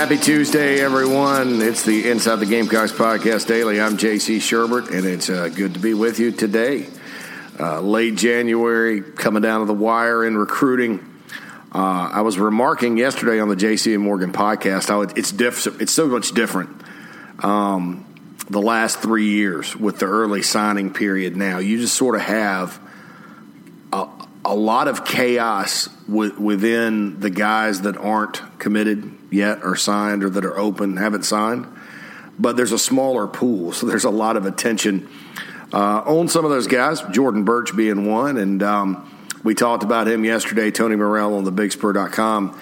Happy Tuesday, everyone. It's the Inside the Gamecocks podcast daily. I'm JC Shurburtt, and it's uh, good to be with you today. Uh, late January, coming down to the wire in recruiting. Uh, I was remarking yesterday on the JC and Morgan podcast how it, it's diff- it's so much different. Um, the last three years with the early signing period now, you just sort of have a, a lot of chaos with, within the guys that aren't committed yet or signed or that are open haven't signed. But there's a smaller pool, so there's a lot of attention uh, on some of those guys. Jordan Burch being one, and um, we talked about him yesterday. Tony Morrell on the BigSpur.com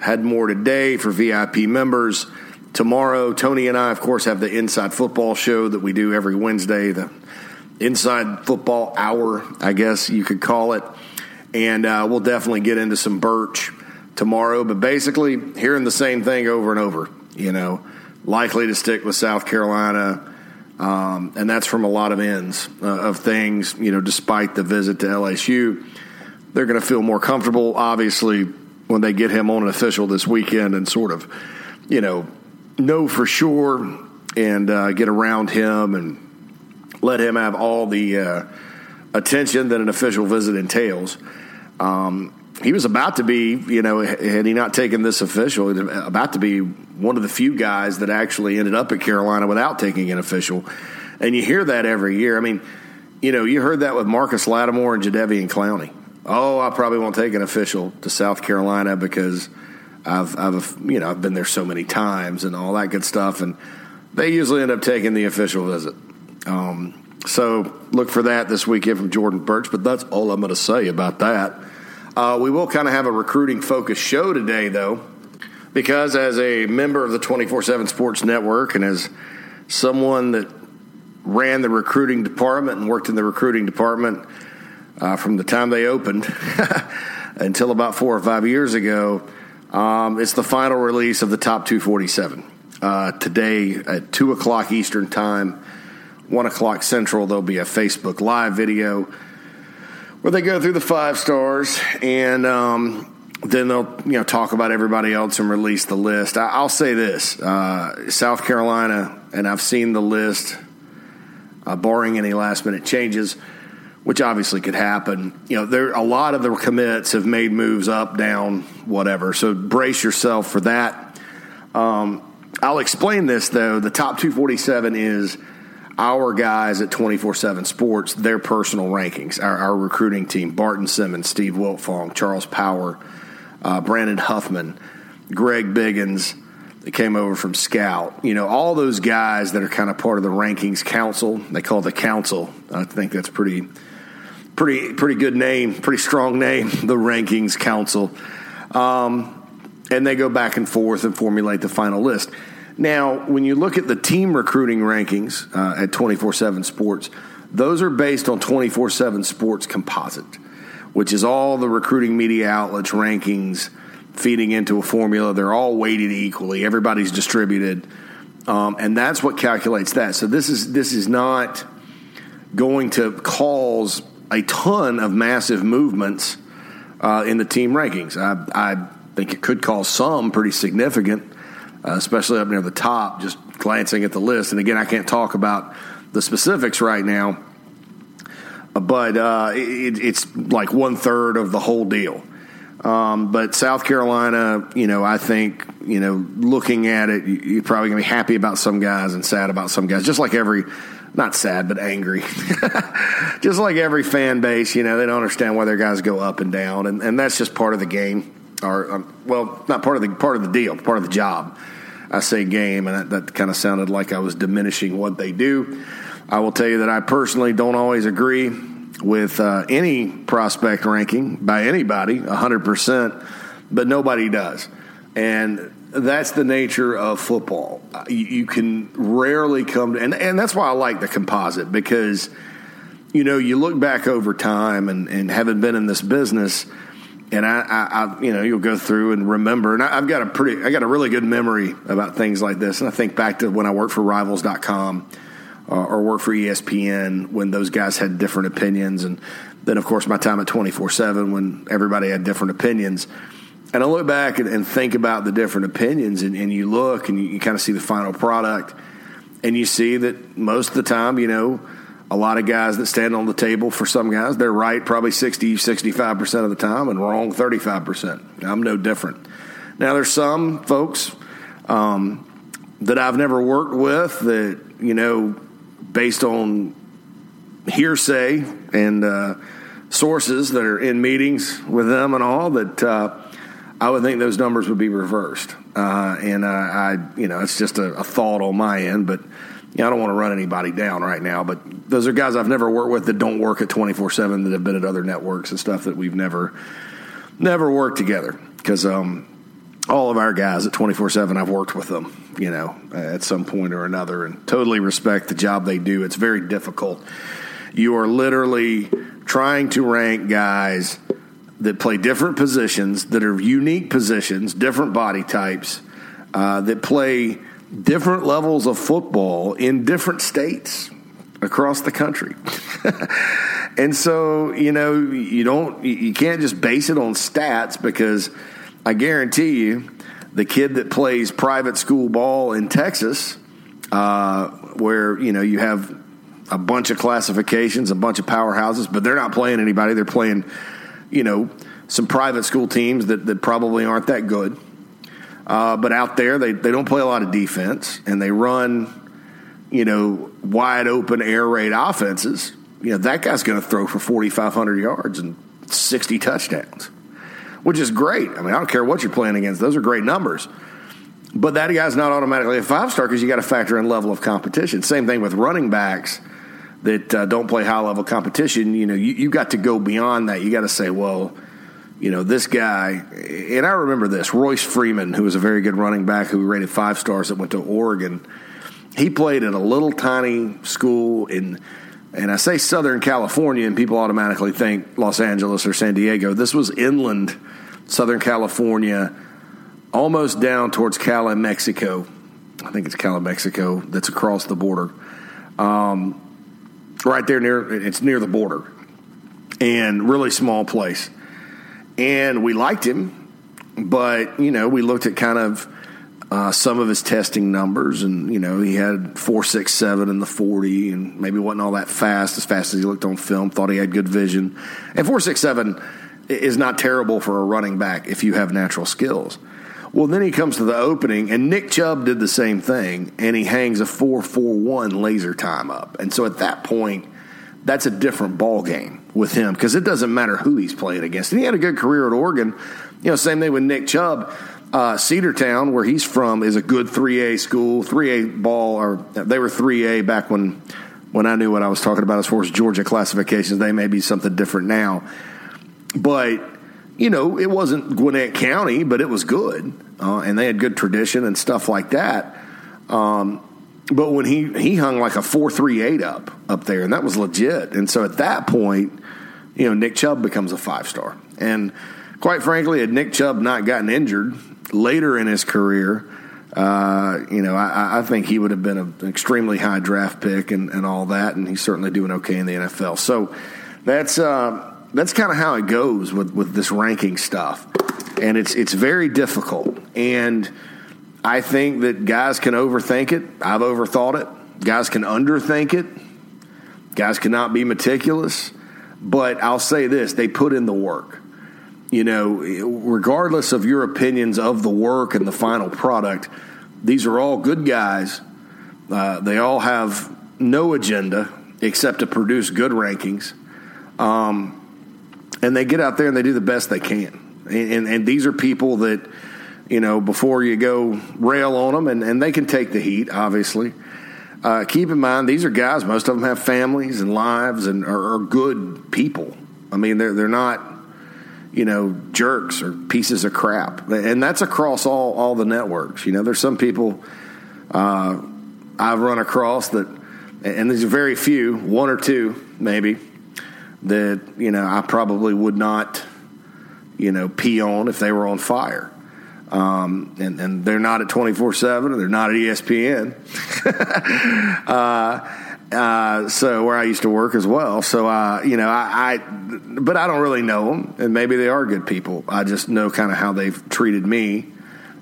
had more today for VIP members. Tomorrow, Tony and I, of course, have the Inside Football show that we do every Wednesday. The Inside Football Hour, I guess you could call it. And uh, we'll definitely get into some Burch tomorrow. But basically, hearing the same thing over and over, you know, likely to stick with South Carolina. Um, and that's from a lot of ends uh, of things, you know, despite the visit to LSU. They're going to feel more comfortable, obviously, when they get him on an official this weekend and sort of, you know, know for sure and uh, get around him and let him have all the uh, attention that an official visit entails. Um, he was about to be, you know, had he not taken this official, about to be one of the few guys that actually ended up at Carolina without taking an official. And you hear that every year. I mean, you know, you heard that with Marcus Lattimore and Jadeveon Clowney. Oh, I probably won't take an official to South Carolina because I've, I've, you know, I've been there so many times and all that good stuff. And they usually end up taking the official visit. Um, so look for that this weekend from Jordan Burch. But that's all I'm going to say about that. Uh, we will kind of have a recruiting focused show today, though, because as a member of the 24 7 Sports Network and as someone that ran the recruiting department and worked in the recruiting department uh, from the time they opened until about four or five years ago, um, it's the final release of the top 247. Uh, today at 2 o'clock Eastern Time, 1 o'clock Central, there'll be a Facebook Live video where they go through the five stars and um, then they'll you know talk about everybody else and release the list. I, will say this: uh, South Carolina, and I've seen the list, uh, barring any last minute changes, which obviously could happen. You know, there a lot of the commits have made moves up, down, whatever. So brace yourself for that. Um, I'll explain this though. The top 247 is our guys at 24 7 Sports, their personal rankings, our, our, recruiting team Barton Simmons, Steve Wiltfong, Charles Power, uh, Brandon Huffman, Greg Biggins, that came over from Scout. You know, all those guys that are kind of part of the rankings council. They call it the council. I think that's pretty, pretty, pretty good name, pretty strong name. The rankings council, um, and they go back and forth and formulate the final list. Now, when you look at the team recruiting rankings uh, at 24 7 Sports, those are based on 24 7 Sports Composite, which is all the recruiting media outlets' rankings feeding into a formula. They're all weighted equally, everybody's distributed. Um, and that's what calculates that. So this is this is not going to cause a ton of massive movements uh, in the team rankings. I, I think it could cause some pretty significant uh, especially up near the top, just glancing at the list. And again, I can't talk about the specifics right now, but uh, it, it's like one third of the whole deal. Um, but South Carolina, you know, I think, you know, looking at it, you're probably going to be happy about some guys and sad about some guys, just like every, not sad, but angry. just like every fan base, you know, they don't understand why their guys go up and down. And, and that's just part of the game or um, well, not part of the part of the deal, part of the job. I say game, and that, that kind of sounded like I was diminishing what they do. I will tell you that I personally don't always agree with uh, any prospect ranking by anybody, hundred percent, but nobody does, and that's the nature of football. You, you can rarely come to, and and that's why I like the composite because you know you look back over time and and having been in this business and I, I, I, you know, you'll go through and remember. And I, have got a pretty, I got a really good memory about things like this. And I think back to when I worked for Rivals.com uh, or worked for ESPN when those guys had different opinions, and then of course my time at twenty four seven when everybody had different opinions. and I look back and, and think about the different opinions, and, and you look and you, you kind of see the final product, and you see that most of the time, you know, a lot of guys that stand on the table for some guys, they're right probably 60, 65% of the time and wrong 35%. I'm no different. Now, there's some folks um, that I've never worked with that, you know, based on hearsay and uh, sources that are in meetings with them and all, that uh, I would think those numbers would be reversed. Uh, and I, you know, it's just a, a thought on my end, but yeah, I don't want to run anybody down right now, but those are guys I've never worked with that don't work at 24 7 that have been at other networks and stuff that we've never never worked together. Because um, all of our guys at 24 7 I've worked with them you know at some point or another and totally respect the job they do. It's very difficult. You are literally trying to rank guys that play different positions that are unique positions different body types uh, that play different levels of football in different states across the country. and so, you know, you don't you can't just base it on stats because I guarantee you the kid that plays private school ball in Texas uh, where, you know, you have a bunch of classifications, a bunch of powerhouses, but they're not playing anybody. They're playing, you know, some private school teams that, that probably aren't that good. Uh, but out there, they, they don't play a lot of defense and they run, you know, wide open air raid offenses. You know, that guy's going to throw for 4,500 yards and 60 touchdowns, which is great. I mean, I don't care what you're playing against, those are great numbers. But that guy's not automatically a five star because you got to factor in level of competition. Same thing with running backs that uh, don't play high level competition. You know, you, you got to go beyond that. You got to say, well, you know, this guy, and I remember this Royce Freeman, who was a very good running back who rated five stars that went to Oregon. He played at a little tiny school in, and I say Southern California, and people automatically think Los Angeles or San Diego. This was inland Southern California, almost down towards Cali, Mexico. I think it's Cali, Mexico, that's across the border. Um, right there near, it's near the border, and really small place and we liked him, but you know we looked at kind of uh, some of his testing numbers, and you know he had four six seven in the forty, and maybe wasn't all that fast as fast as he looked on film. Thought he had good vision, and four six seven is not terrible for a running back if you have natural skills. Well, then he comes to the opening, and Nick Chubb did the same thing, and he hangs a four four one laser time up, and so at that point, that's a different ball game with him because it doesn't matter who he's playing against. And he had a good career at Oregon. You know, same thing with Nick Chubb. Uh, Cedartown, where he's from, is a good 3A school, 3A ball, or they were 3A back when when I knew what I was talking about as far as Georgia classifications. They may be something different now, but you know, it wasn't Gwinnett County, but it was good, uh, and they had good tradition and stuff like that. Um, but when he he hung like a four three eight up up there, and that was legit. And so at that point, you know, Nick Chubb becomes a five star. And quite frankly, had Nick Chubb not gotten injured later in his career, uh, you know, I, I, think he would have been an extremely high draft pick and, and all that, and he's certainly doing okay in the NFL. So that's uh, that's kind of how it goes with, with this ranking stuff, and it's it's very difficult. And I think that guys can overthink it. I've overthought it. Guys can underthink it. Guys cannot be meticulous. But I'll say this they put in the work. You know, regardless of your opinions of the work and the final product, these are all good guys. Uh, they all have no agenda except to produce good rankings. Um, and they get out there and they do the best they can. And, and, and, these are people that, you know, before you go rail on them, and, and they can take the heat, obviously. Uh, keep in mind, these are guys. Most of them have families and lives, and are, are good people. I mean, they're they're not, you know, jerks or pieces of crap, and that's across all all the networks. You know, there's some people uh, I've run across that, and there's very few, one or two maybe, that you know I probably would not, you know, pee on if they were on fire. Um, and, and, they're not at 24 7 and they're not at ESPN. uh, Uh, so where I used to work as well. So uh, you know, I, I, but I don't really know them, and maybe they are good people. I just know kind of how they've treated me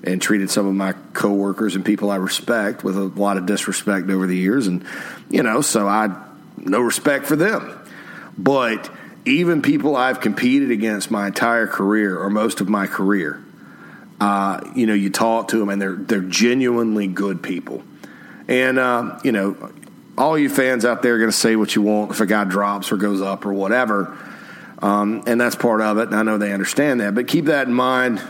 and treated some of my coworkers and people I respect with a lot of disrespect over the years, and you know, so I no respect for them. But even people I've competed against my entire career or most of my career, uh, you know, you talk to them and they're they're genuinely good people. And uh, you know, all you fans out there are going to say what you want if a guy drops or goes up or whatever. Um, and that's part of it. And I know they understand that. But keep that in mind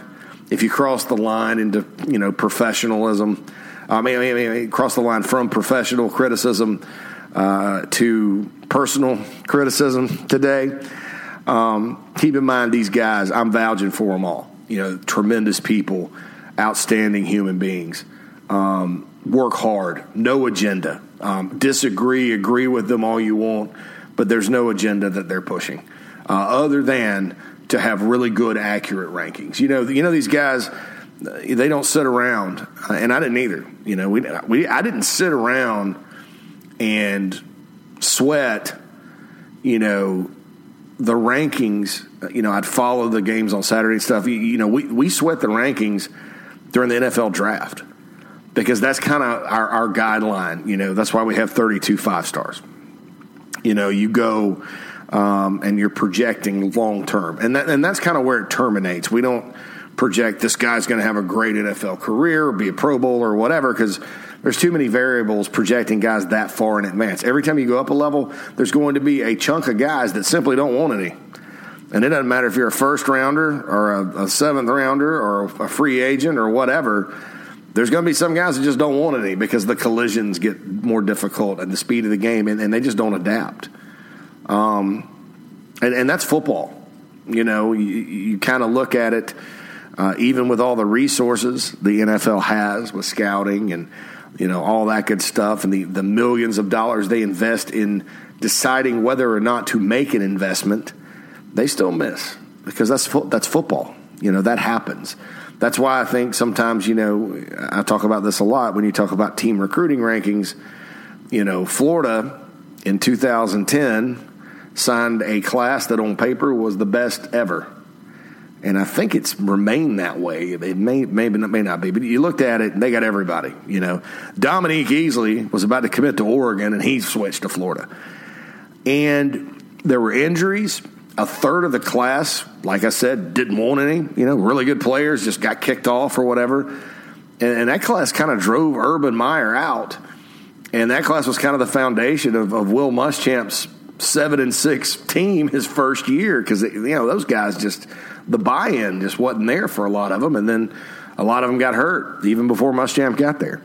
if you cross the line into you know professionalism. I mean, I mean, cross the line from professional criticism uh, to personal criticism today. Um, keep in mind these guys. I'm vouching for them all. You know, tremendous people, outstanding human beings. Um, work hard, no agenda. Um, disagree, agree with them all you want, but there's no agenda that they're pushing, uh, other than to have really good, accurate rankings. You know, you know these guys. They don't sit around, uh, and I didn't either. You know, we, we I didn't sit around and sweat. You know, the rankings. You know, I'd follow the games on Saturday and stuff. You, you know, we we sweat the rankings during the NFL draft because that's kind of our, our guideline. You know, that's why we have 32 five stars. You know, you go um, and you're projecting long term, and that, and that's kind of where it terminates. We don't project this guy's going to have a great NFL career be a Pro Bowl or whatever because there's too many variables projecting guys that far in advance. Every time you go up a level, there's going to be a chunk of guys that simply don't want any. And it doesn't matter if you're a first rounder or a, a seventh rounder or a free agent or whatever there's going to be some guys that just don't want any because the collisions get more difficult and the speed of the game, and, and they just don't adapt. Um, and, and that's football. You know, you, you kind of look at it, uh, even with all the resources the NFL has with scouting and you know all that good stuff, and the the millions of dollars they invest in deciding whether or not to make an investment, they still miss because that's fo- that's football. You know that happens that's why I think sometimes, you know, I talk about this a lot when you talk about team recruiting rankings. You know, Florida in 2010 signed a class that on paper was the best ever. And I think it's remained that way. It may, maybe may not be, but you looked at it and they got everybody. You know, Dominique Easley was about to commit to Oregon and he switched to Florida. And there were injuries a third of the class, like I said, didn't want any. You know, really good players just got kicked off or whatever. And, and that class kind of drove Urban Meyer out. And that class was kind of the foundation of, of Will Muschamp's seven and six team his first year because you know those guys just the buy-in just wasn't there for a lot of them, and then a lot of them got hurt even before Muschamp got there.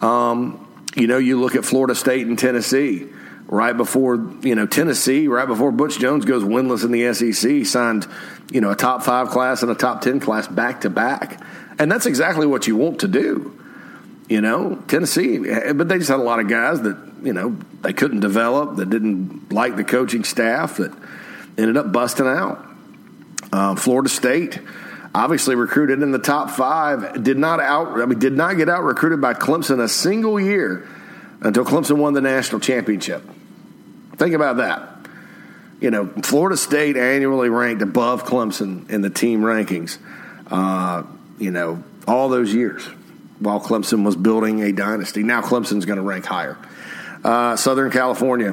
Um, you know, you look at Florida State and Tennessee right before you know Tennessee, right before Butch Jones goes winless in the SEC, signed you know a top five class and a top ten class back to back, and that's exactly what you want to do. You know, Tennessee, but they just had a lot of guys that you know they couldn't develop, that didn't like the coaching staff, that ended up busting out. Uh, Florida State obviously recruited in the top five, did not out, I mean, did not get out recruited by Clemson a single year until Clemson won the national championship. Think about that. You know, Florida State annually ranked above Clemson in the team rankings, uh, you know, all those years while Clemson was building a dynasty. Now Clemson's going to rank higher. Uh, Southern California,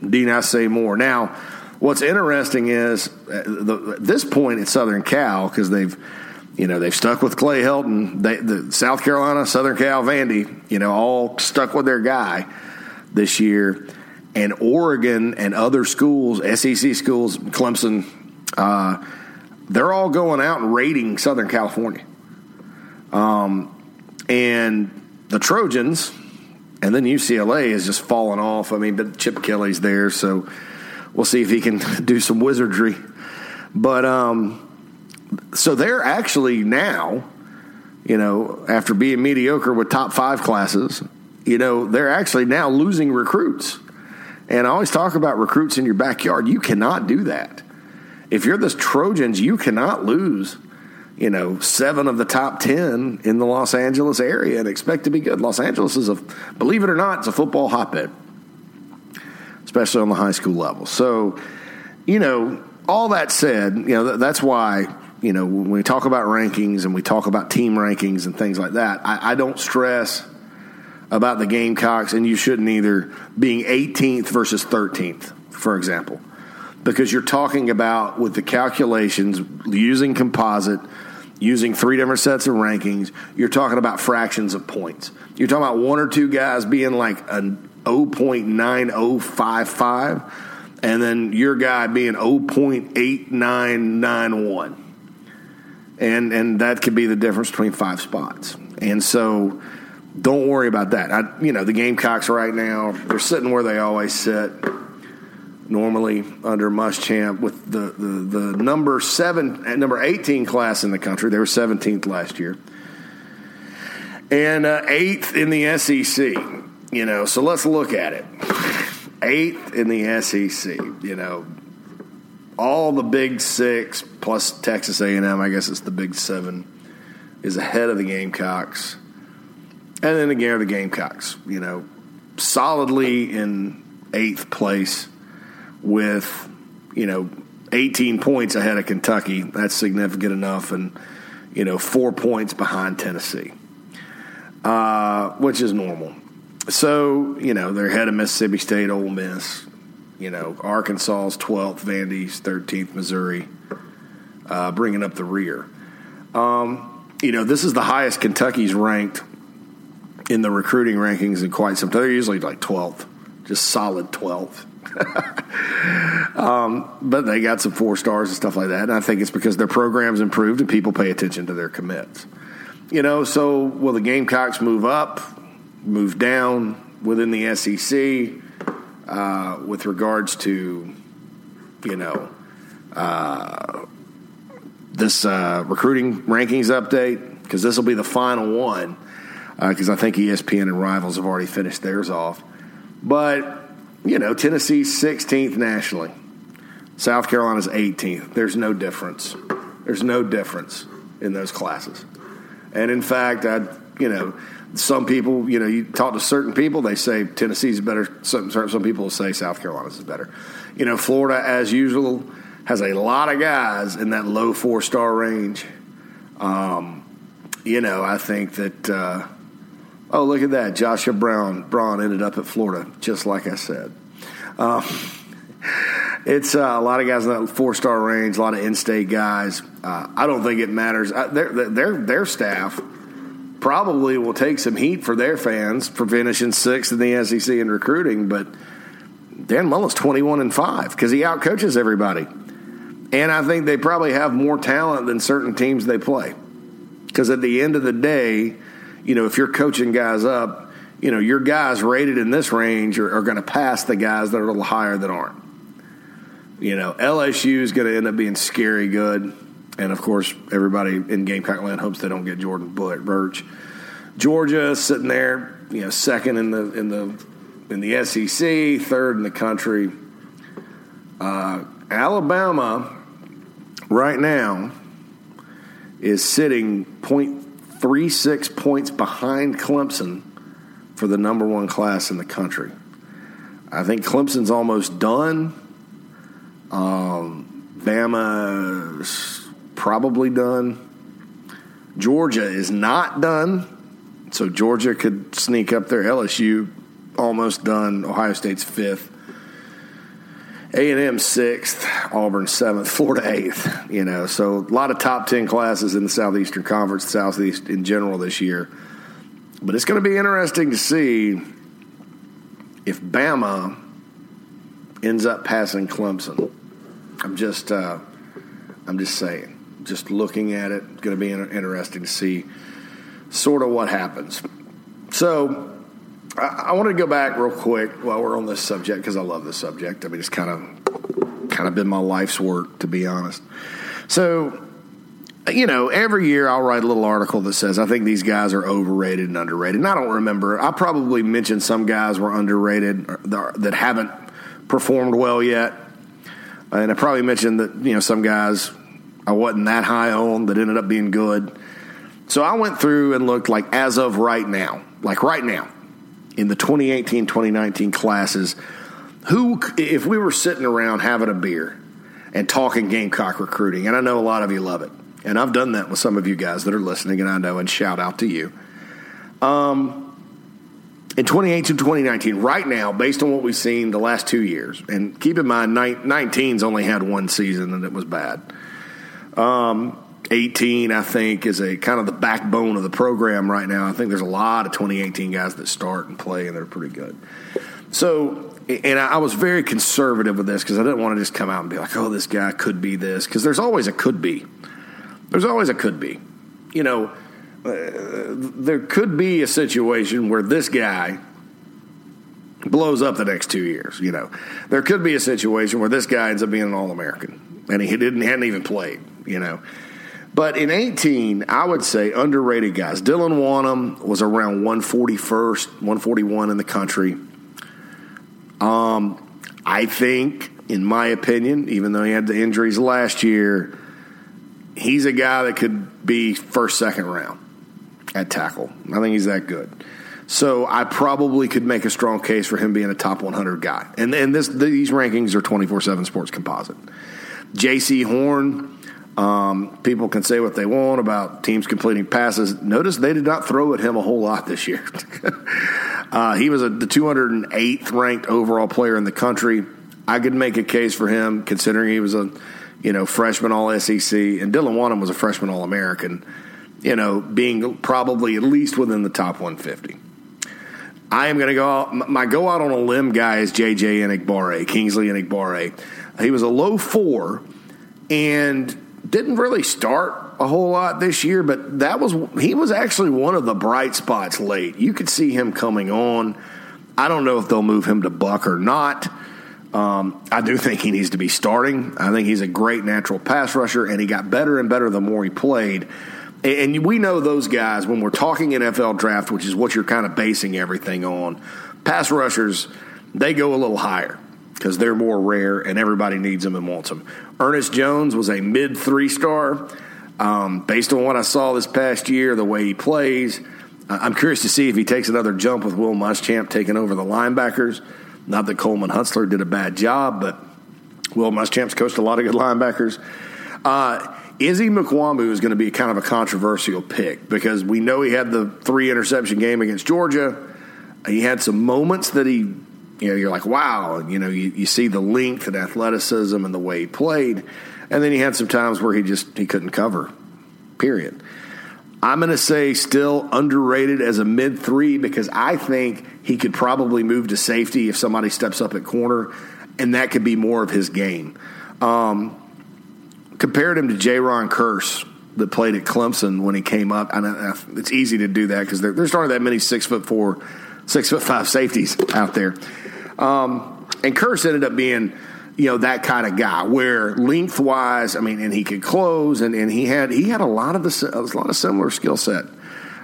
Dean I say more. Now, what's interesting is uh, the, this point at Southern Cal, because they've you know they've stuck with Clay Helton, they, the South Carolina, Southern Cal, Vandy, you know, all stuck with their guy this year and Oregon and other schools, SEC schools, Clemson, uh, they're all going out and raiding Southern California. Um, and the Trojans, and then UCLA is just falling off. I mean, but Chip Kelly's there, so we'll see if he can do some wizardry. But um, so they're actually now, you know, after being mediocre with top five classes, you know, they're actually now losing recruits. And I always talk about recruits in your backyard. You cannot do that. If you're the Trojans, you cannot lose, you know, seven of the top 10 in the Los Angeles area and expect to be good. Los Angeles is a, believe it or not, it's a football hotbed. Especially on the high school level. So, you know, all that said, you know, that's why, you know, when we talk about rankings and we talk about team rankings and things like that, I, I don't stress about the Gamecocks, and you shouldn't either, being 18th versus 13th, for example, because you're talking about with the calculations using composite – using three different sets of rankings, you're talking about fractions of points. You're talking about one or two guys being like a 0.9055 and then your guy being 0.8991. And and that could be the difference between five spots. And so don't worry about that. I, you know, the Gamecocks right now, they're sitting where they always sit normally under Muschamp with the, the, the number seven uh, number 18 class in the country. They were 17th last year. And uh, eighth in the SEC, you know, so let's look at it. Eighth in the SEC, you know, all the big six plus Texas A&M, I guess it's the big seven, is ahead of the Gamecocks. And then again, the Gamecocks, you know, solidly in eighth place with, you know, 18 points ahead of Kentucky. That's significant enough, and, you know, four points behind Tennessee, uh, which is normal. So, you know, they're ahead of Mississippi State, Ole Miss, you know, Arkansas's 12th, Vandy's 13th, Missouri, uh, bringing up the rear. Um, you know, this is the highest Kentucky's ranked in the recruiting rankings in quite some time. They're usually like 12th, just solid 12th. um, but they got some four stars and stuff like that. And I think it's because their program's improved and people pay attention to their commits. You know, so will the Gamecocks move up, move down within the SEC uh, with regards to, you know, uh, this uh, recruiting rankings update? Because this will be the final one. Because uh, I think ESPN and Rivals have already finished theirs off. But you know, Tennessee's 16th nationally. South Carolina's 18th. There's no difference. There's no difference in those classes. And in fact, I, you know, some people, you know, you talk to certain people, they say Tennessee's better. Some, some people say South Carolina's is better. You know, Florida, as usual, has a lot of guys in that low four star range. Um, you know, I think that. Uh, Oh, look at that. Joshua Brown. Braun ended up at Florida, just like I said. Uh, it's uh, a lot of guys in that four star range, a lot of in state guys. Uh, I don't think it matters. Uh, their, their, their staff probably will take some heat for their fans for finishing sixth in the SEC in recruiting, but Dan Mullen's 21 and 5 because he outcoaches everybody. And I think they probably have more talent than certain teams they play. Because at the end of the day, you know, if you're coaching guys up, you know, your guys rated in this range are, are going to pass the guys that are a little higher that aren't. You know, LSU is going to end up being scary good. And of course, everybody in Gamecock land hopes they don't get Jordan Burch. Georgia sitting there, you know, second in the in the in the SEC, third in the country. Uh, Alabama, right now, is sitting point three six points behind Clemson for the number one class in the country. I think Clemson's almost done. Um, Bama's probably done. Georgia is not done. So Georgia could sneak up there. LSU almost done. Ohio State's fifth. A&M sixth, Auburn seventh, Florida eighth. You know, so a lot of top ten classes in the Southeastern Conference, the Southeast in general this year. But it's going to be interesting to see if Bama ends up passing Clemson. I'm just, uh, I'm just saying. Just looking at it, it's going to be interesting to see sort of what happens. So I, want to go back real quick while we're on this subject because I love this subject. I mean, it's kind of kind of been my life's work, to be honest. So, you know, every year I'll write a little article that says I think these guys are overrated and underrated. And I don't remember. I probably mentioned some guys were underrated that haven't performed well yet, and I probably mentioned that you know some guys I wasn't that high on that ended up being good. So I went through and looked like as of right now, like right now in the 2018 2019 classes who, if we were sitting around having a beer and talking Gamecock recruiting, and I know a lot of you love it, and I've done that with some of you guys that are listening, and I know, and shout out to you. Um, in 2018 2019, right now, based on what we've seen the last two years, and keep in mind, 19's only had one season and it was bad. Um, 18, I think, is a kind of the backbone of the program right now. I think there's a lot of 2018 guys that start and play, and they're pretty good. So, and I was very conservative with this because I didn't want to just come out and be like, oh, this guy could be this, because there's always a could be. There's always a could be. You know, uh, there could be a situation where this guy blows up the next two years. You know, there could be a situation where this guy ends up being an All American and he didn't hadn't even played. You know, but in 18, I would say underrated guys. Dylan Wonnum was around 141st, 141 in the country. Um, I think, in my opinion, even though he had the injuries last year, he's a guy that could be first, second round at tackle. I think he's that good. So I probably could make a strong case for him being a top 100 guy. And and this these rankings are 24/7 Sports Composite. Jaycee Horn, um, people can say what they want about teams completing passes. Notice they did not throw at him a whole lot this year. uh, he was a, the 208th ranked overall player in the country. I could make a case for him considering he was a you know freshman All SEC and Dylan Wonnum was a freshman All American. You know, being probably at least within the top 150. I am going to go out. My go out on a limb guy is JJ Enagbare, Kingsley Enagbare. He was a low four and didn't really start a whole lot this year, but that was he was actually one of the bright spots late. You could see him coming on. I don't know if they'll move him to Buck or not. Um, I do think he needs to be starting. I think he's a great natural pass rusher, and he got better and better the more he played. And we know those guys when we're talking NFL draft, which is what you're kind of basing everything on. Pass rushers, they go a little higher because they're more rare and everybody needs them and wants them. Ernest Jones was a mid three star. Um, based on what I saw this past year, the way he plays, I'm curious to see if he takes another jump with Will Muschamp taking over the linebackers. Not that Coleman Hutzler did a bad job, but Will Muschamp's coached a lot of good linebackers. Uh, Izzy Mukuamu is going to be kind of a controversial pick because we know he had the three interception game against Georgia. He had some moments that he you know, you're like, wow, you know, you, you see the length and athleticism and the way he played. And then he had some times where he just he couldn't cover. Period. I'm going to say still underrated as a mid three because I think he could probably move to safety if somebody steps up at corner, and that could be more of his game. Um, compared him to Jayron Kearse that played at Clemson when he came up. And it's easy to do that because there, there's not that many six foot four, six foot five safeties out there. Um, and Kearse ended up being, you know, that kind of guy where lengthwise, I mean, and he could close, and, and he had he had a lot of the a lot of similar skill set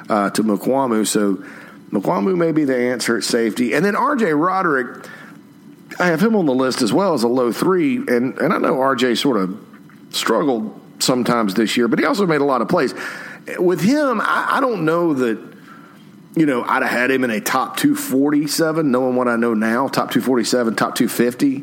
uh, to Mukuamu. So Mukuamu may be the answer at safety, and then R.J. Roderick. I have him on the list as well as a low three, and and I know R.J. sort of struggled sometimes this year, but he also made a lot of plays. With him, I, I don't know that you know, I'd have had him in a top 247, knowing what I know now, top 247, top 250.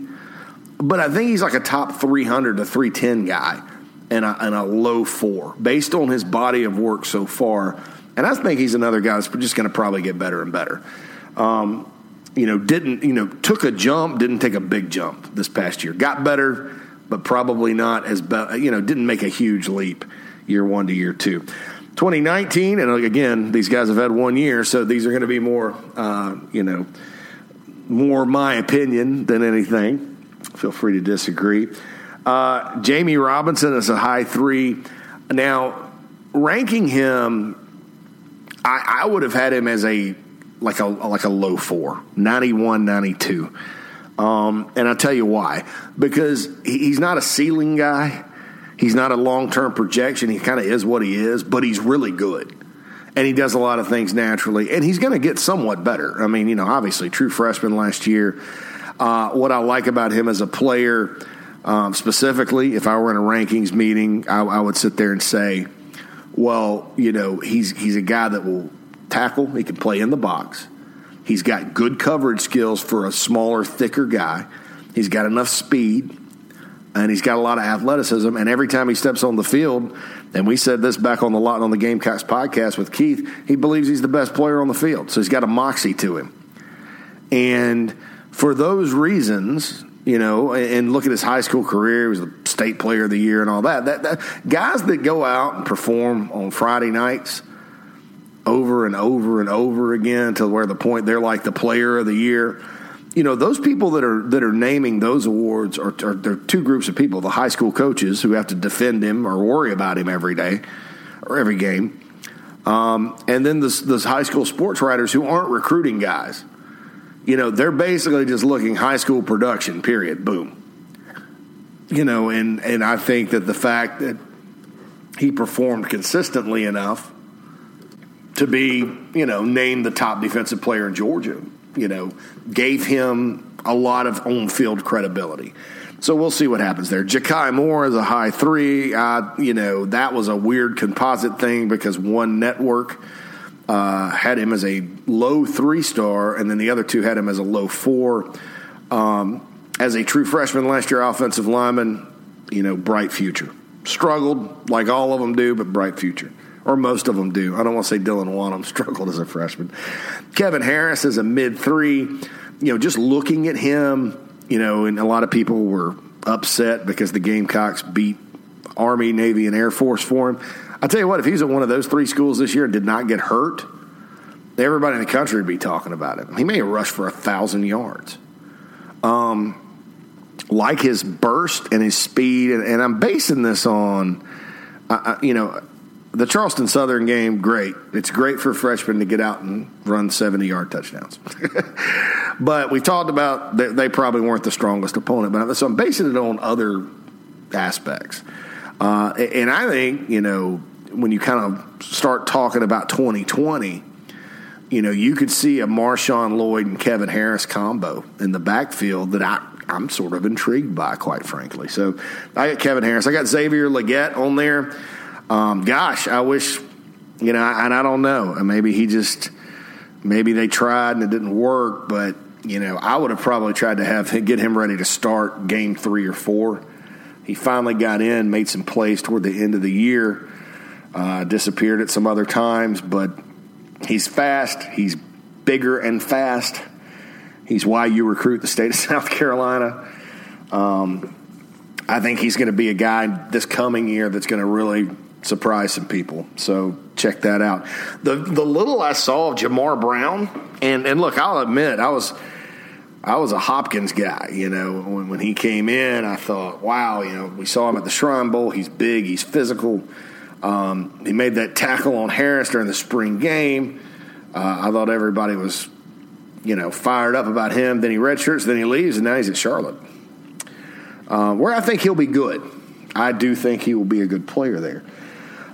But I think he's like a top 300 to 310 guy and a, and a low four based on his body of work so far. And I think he's another guy that's just going to probably get better and better. Um, you know, didn't, you know, took a jump, didn't take a big jump this past year. Got better, but probably not as, be- you know, didn't make a huge leap year one to year two. 2019, and again, these guys have had one year, so these are going to be more, uh, you know, more my opinion than anything. Feel free to disagree. Uh, Jammie Robinson is a high three. Now, ranking him, I, I, would have had him as a like a like a low four, 91, 92. Um, and I'll tell you why. Because he's not a ceiling guy. He's not a long term projection. He kind of is what he is, but he's really good. And he does a lot of things naturally. And he's going to get somewhat better. I mean, you know, obviously, true freshman last year. Uh, what I like about him as a player, um, specifically, if I were in a rankings meeting, I, I would sit there and say, well, you know, he's he's a guy that will tackle. He can play in the box. He's got good coverage skills for a smaller, thicker guy. He's got enough speed, and he's got a lot of athleticism. And every time he steps on the field, and we said this back on the lot on the Gamecocks podcast with Keith, he believes he's the best player on the field. So he's got a moxie to him. And for those reasons, you know, and look at his high school career. He was the state player of the year and all that. That, that guys that go out and perform on Friday nights over and over and over again to where the point they're like the player of the year. You know, those people that are that are naming those awards are, are there are two groups of people: the high school coaches who have to defend him or worry about him every day or every game, um, and then those, those high school sports writers who aren't recruiting guys you know, they're basically just looking high school production, period, boom. You know, and, and I think that the fact that he performed consistently enough to be, you know, named the top defensive player in Georgia, you know, gave him a lot of on field credibility. So we'll see what happens there. Ja'Kai Moore is a high three. Uh, you know, that was a weird composite thing because one network – uh, had him as a low three star, and then the other two had him as a low four. Um, as a true freshman last year, offensive lineman, you know, bright future. Struggled like all of them do, but bright future. Or most of them do. I don't want to say Dylan Wonnum struggled as a freshman. Kevin Harris is a mid three. You know, just looking at him, you know, and a lot of people were upset because the Gamecocks beat Army, Navy, and Air Force for him. I tell you what, if he's at one of those three schools this year and did not get hurt, everybody in the country would be talking about it. He may rushed for a thousand yards. Um, like his burst and his speed, and, and I'm basing this on, uh, you know, the Charleston Southern game. Great, it's great for freshmen to get out and run 70 yard touchdowns. but we talked about they, they, probably weren't the strongest opponent. But so I'm basing it on other aspects, uh, and I think you know when you kind of start talking about 2020, you know, you could see a Marshawn Lloyd and Kevin Harris combo in the backfield that I, I'm sort of intrigued by, quite frankly. So I got Kevin Harris. I got Xavier Legette on there. Um, gosh, I wish, you know, and I don't know. Maybe he just, maybe they tried and it didn't work, but, you know, I would have probably tried to have get him ready to start game three or four. He finally got in, made some plays toward the end of the year. Uh, disappeared at some other times, but he's fast. He's bigger and fast. He's why you recruit the state of South Carolina. Um, I think he's going to be a guy this coming year that's going to really surprise some people. So check that out. The the little I saw of Jahmar Brown, and and look, I'll admit I was I was a Hopkins guy. You know, when, when he came in, I thought, wow, you know, we saw him at the Shrine Bowl. He's big, he's physical. Um, he made that tackle on Harris during the spring game. Uh, I thought everybody was, you know, fired up about him. Then he redshirts, then he leaves, and now he's at Charlotte, uh, where I think he'll be good. I do think he will be a good player there.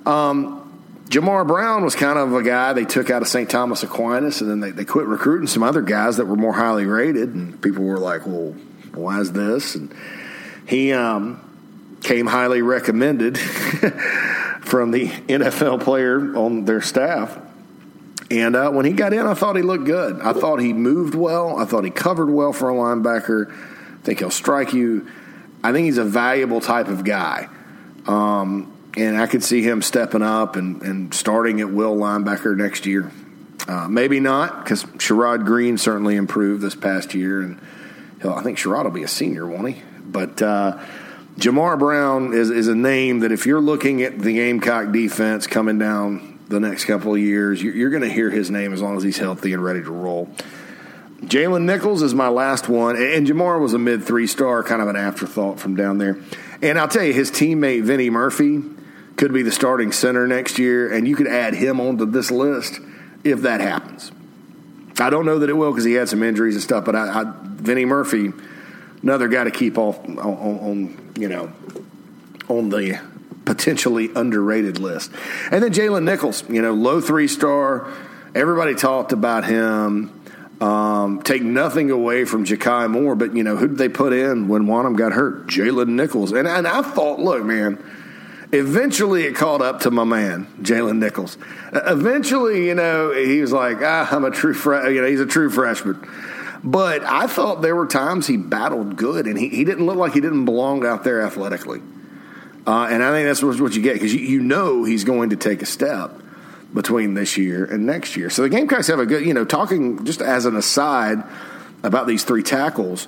Um, Jahmar Brown was kind of a guy they took out of St. Thomas Aquinas, and then they, they quit recruiting some other guys that were more highly rated, and people were like, "Well, why is this?" And he um, came highly recommended from the NFL player on their staff. And uh, when he got in, I thought he looked good. I thought he moved well. I thought he covered well for a linebacker. I think he'll strike you. I think he's a valuable type of guy. Um, and I could see him stepping up and, and starting at will linebacker next year. Uh, maybe not, because Sherrod Greene certainly improved this past year. And I think Sherrod will be a senior, won't he? But. Uh, Jahmar Brown is, is a name that if you're looking at the Gamecock defense coming down the next couple of years, you're, you're going to hear his name as long as he's healthy and ready to roll. Jalen Nichols is my last one, and Jahmar was a mid three star, kind of an afterthought from down there. And I'll tell you, his teammate Vinnie Murphy could be the starting center next year, and you could add him onto this list if that happens. I don't know that it will because he had some injuries and stuff, but I, I Vinny Murphy another guy to keep off on, on you know on the potentially underrated list. And then Jalen Nichols, you know, low three star. Everybody talked about him. Um, take nothing away from Ja'Kai Moore, but you know who did they put in when Wonnum got hurt? Jalen Nichols. And and I thought, look, man, Eventually, it caught up to my man Jalen Nichols. Eventually, you know, he was like, ah, "I'm a true, fre-, you know, he's a true freshman." But I thought there were times he battled good, and he, he didn't look like he didn't belong out there athletically. Uh, and I think that's what you get because you, you know he's going to take a step between this year and next year. So the Gamecocks have a good, you know, talking just as an aside about these three tackles.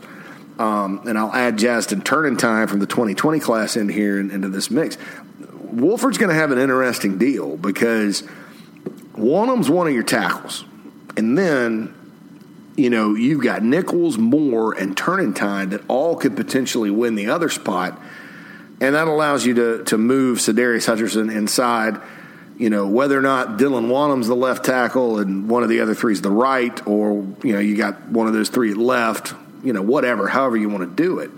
Um, and I'll add Justin Time from the 2020 class in here and, into this mix. Woolford's going to have an interesting deal because one of them's one of your tackles. And then, you know, you've got Nichols, Moore, and Turnetine that all could potentially win the other spot. And that allows you to, to move Sadarius Hutcherson inside – you know, whether or not Dylan Wonnum's the left tackle and one of the other three is the right, or, you know, you got one of those three left, you know, whatever, however you want to do it.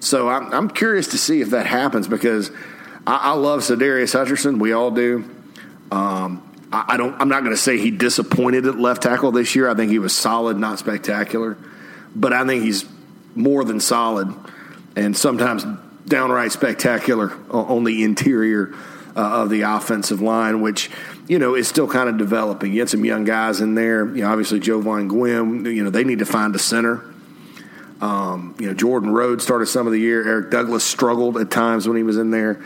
So I'm, I'm curious to see if that happens because I, I love Sadarius Hutcherson. We all do. Um, I, I don't. I'm not going to say he disappointed at left tackle this year. I think he was solid, not spectacular, but I think he's more than solid, and sometimes downright spectacular on the interior uh, of the offensive line, which you know is still kind of developing. You had some young guys in there. You know, obviously Jovaughn Gwyn. You know, they need to find a center. Um, you know, Jordan Rhodes started some of the year. Eric Douglas struggled at times when he was in there.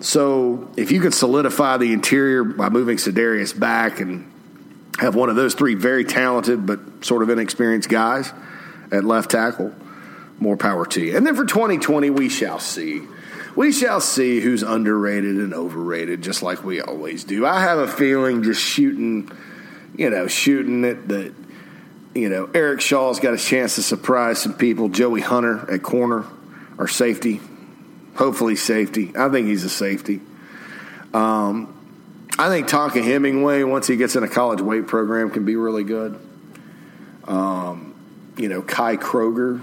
So if you can solidify the interior by moving Sadarius back and have one of those three very talented but sort of inexperienced guys at left tackle, more power to you. And then for 2020, we shall see we shall see who's underrated and overrated, just like we always do. I have a feeling just shooting, you know, shooting it that, you know, Eric Shaw's got a chance to surprise some people. Joey Hunter at corner or safety, hopefully safety. I think he's a safety. Um, I think Tonka Hemingway, once he gets in a college weight program, can be really good. Um, you know, Kai Kroger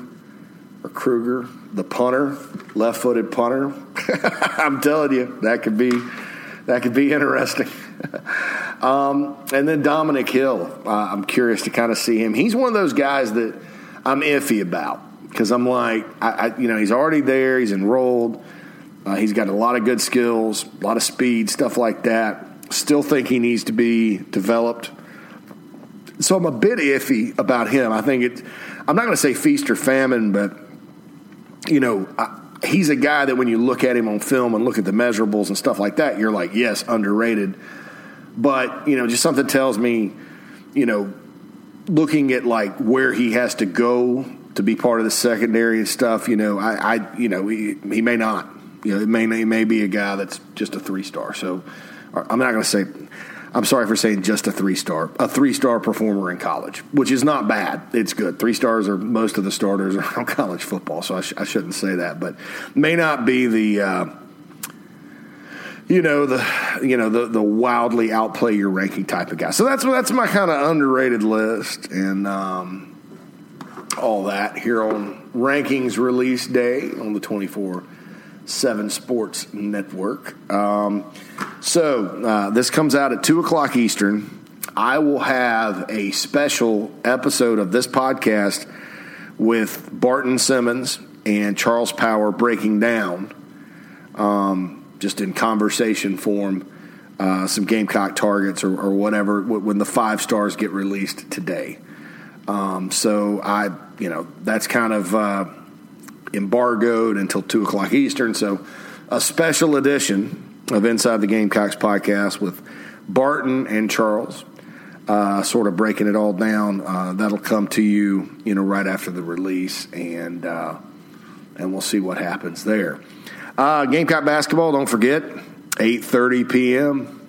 or Kruger, the punter, left-footed punter. I'm telling you, that could be that could be interesting. um, and then Dominic Hill, uh, I'm curious to kind of see him. He's one of those guys that I'm iffy about because I'm like, I, I, you know, he's already there, he's enrolled, uh, he's got a lot of good skills, a lot of speed, stuff like that. Still think he needs to be developed. So I'm a bit iffy about him. I think it. I'm not going to say feast or famine, but you know, I, he's a guy that when you look at him on film and look at the measurables and stuff like that, you're like, yes, underrated. But, you know, just something tells me, you know, looking at like where he has to go to be part of the secondary and stuff, you know, I, I you know, he, he may not. You know, it may, it may be a guy that's just a three star. So I'm not going to say I'm sorry for saying just a three star, a three star performer in college, which is not bad. It's good. Three stars are most of the starters around college football, so I, sh- I shouldn't say that, but may not be the. Uh, you know the you know the the wildly outplay your ranking type of guy. So that's that's my kind of underrated list and um, all that here on rankings release day on the 24 7 Sports Network. Um, so uh, this comes out at 2 o'clock Eastern. I will have a special episode of this podcast with Barton Simmons and Charles Power breaking down, um, just in conversation form, uh, some Gamecock targets or, or, whatever when the five stars get released today. Um, so I, you know, that's kind of. Uh, embargoed until 2 o'clock Eastern. So, a special edition of Inside the Gamecocks podcast with Barton and Charles, uh, sort of breaking it all down. Uh, that'll come to you, you know, right after the release, and uh, and we'll see what happens there. Uh, Gamecock basketball, don't forget, 8.30 p.m.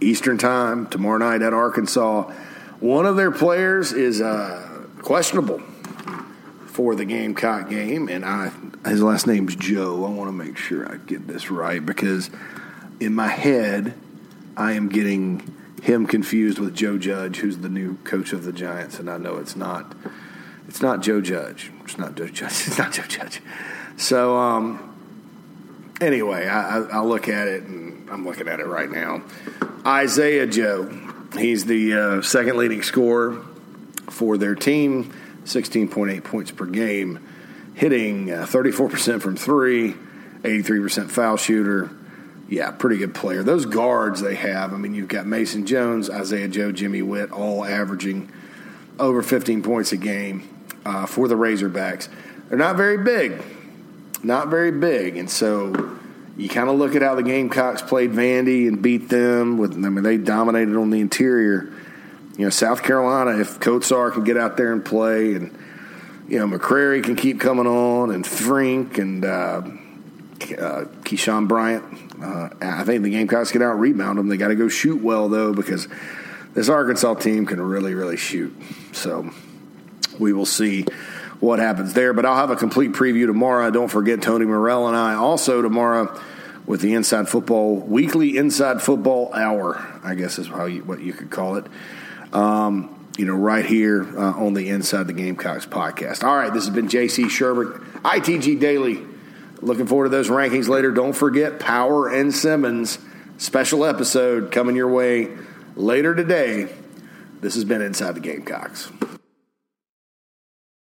Eastern Time tomorrow night at Arkansas. One of their players is uh, questionable for the Gamecock game, and I his last name's Joe. I want to make sure I get this right because in my head I am getting him confused with Joe Judge, who's the new coach of the Giants, and I know it's not. It's not Joe Judge. It's not Joe Judge. It's not Joe Judge. So, um, anyway, I, I, I look at it, and I'm looking at it right now. Isaiah Joe. He's the uh, second leading scorer for their team. 16.8 points per game, hitting uh, 34% from three, 83% foul shooter, Yeah, pretty good player. Those guards they have, I mean, you've got Mason Jones, Isaiah Joe, Jimmy Whitt, all averaging over 15 points a game uh, for the Razorbacks. They're not very big, not very big, and so you kind of look at how the Gamecocks played Vandy and beat them. With I mean, they dominated on the interior. You know, South Carolina, if Kotsar can get out there and play, and you know McCrary can keep coming on, and Frink and uh, uh, Keyshawn Bryant. Uh, I think the Gamecocks get out rebound them. They got to go shoot well though because this Arkansas team can really, really shoot. So we will see what happens there. But I'll have a complete preview tomorrow. Don't forget Tony Morell and I also tomorrow with the Inside Football weekly Inside Football Hour. I guess is how you, what you could call it. Um, you know, right here uh, on the Inside the Gamecocks podcast. All right, this has been J.C. Shurburtt, ITG Daily. Looking forward to those rankings later. Don't forget Power and Simmons special episode coming your way later today. This has been Inside the Gamecocks.